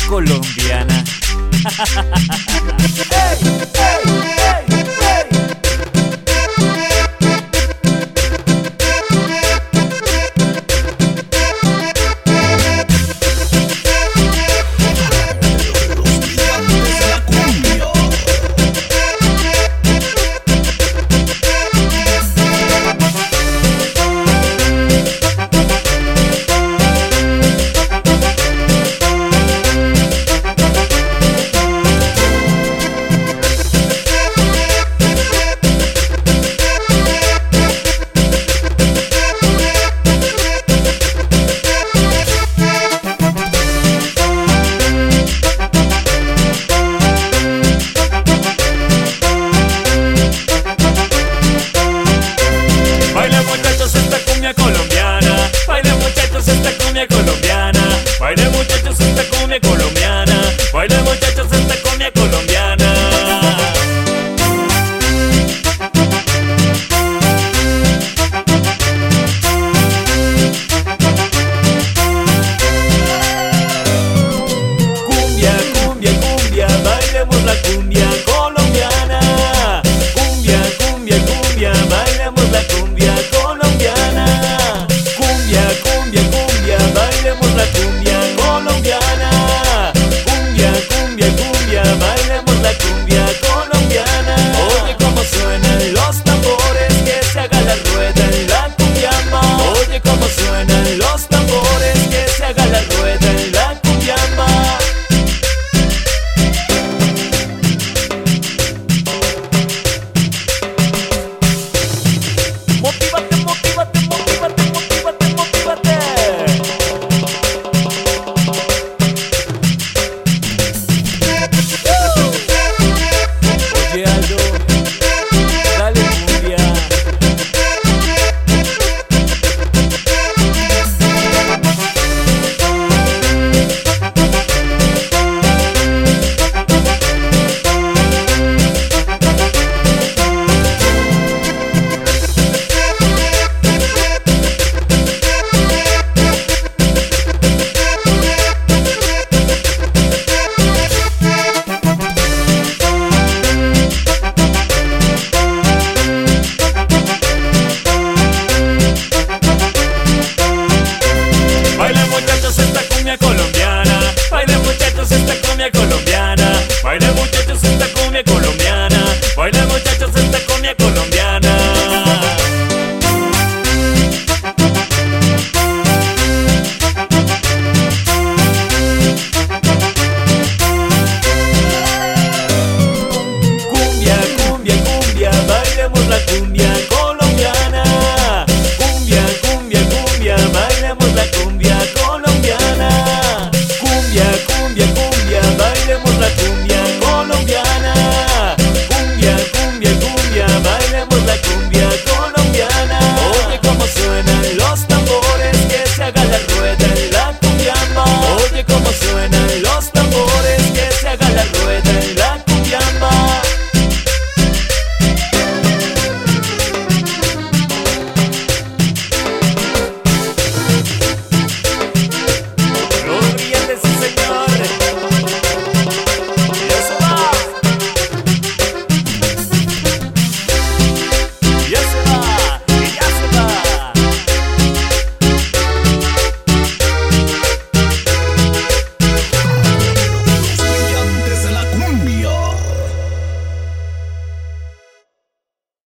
colombiana. colombiana. Baile mucho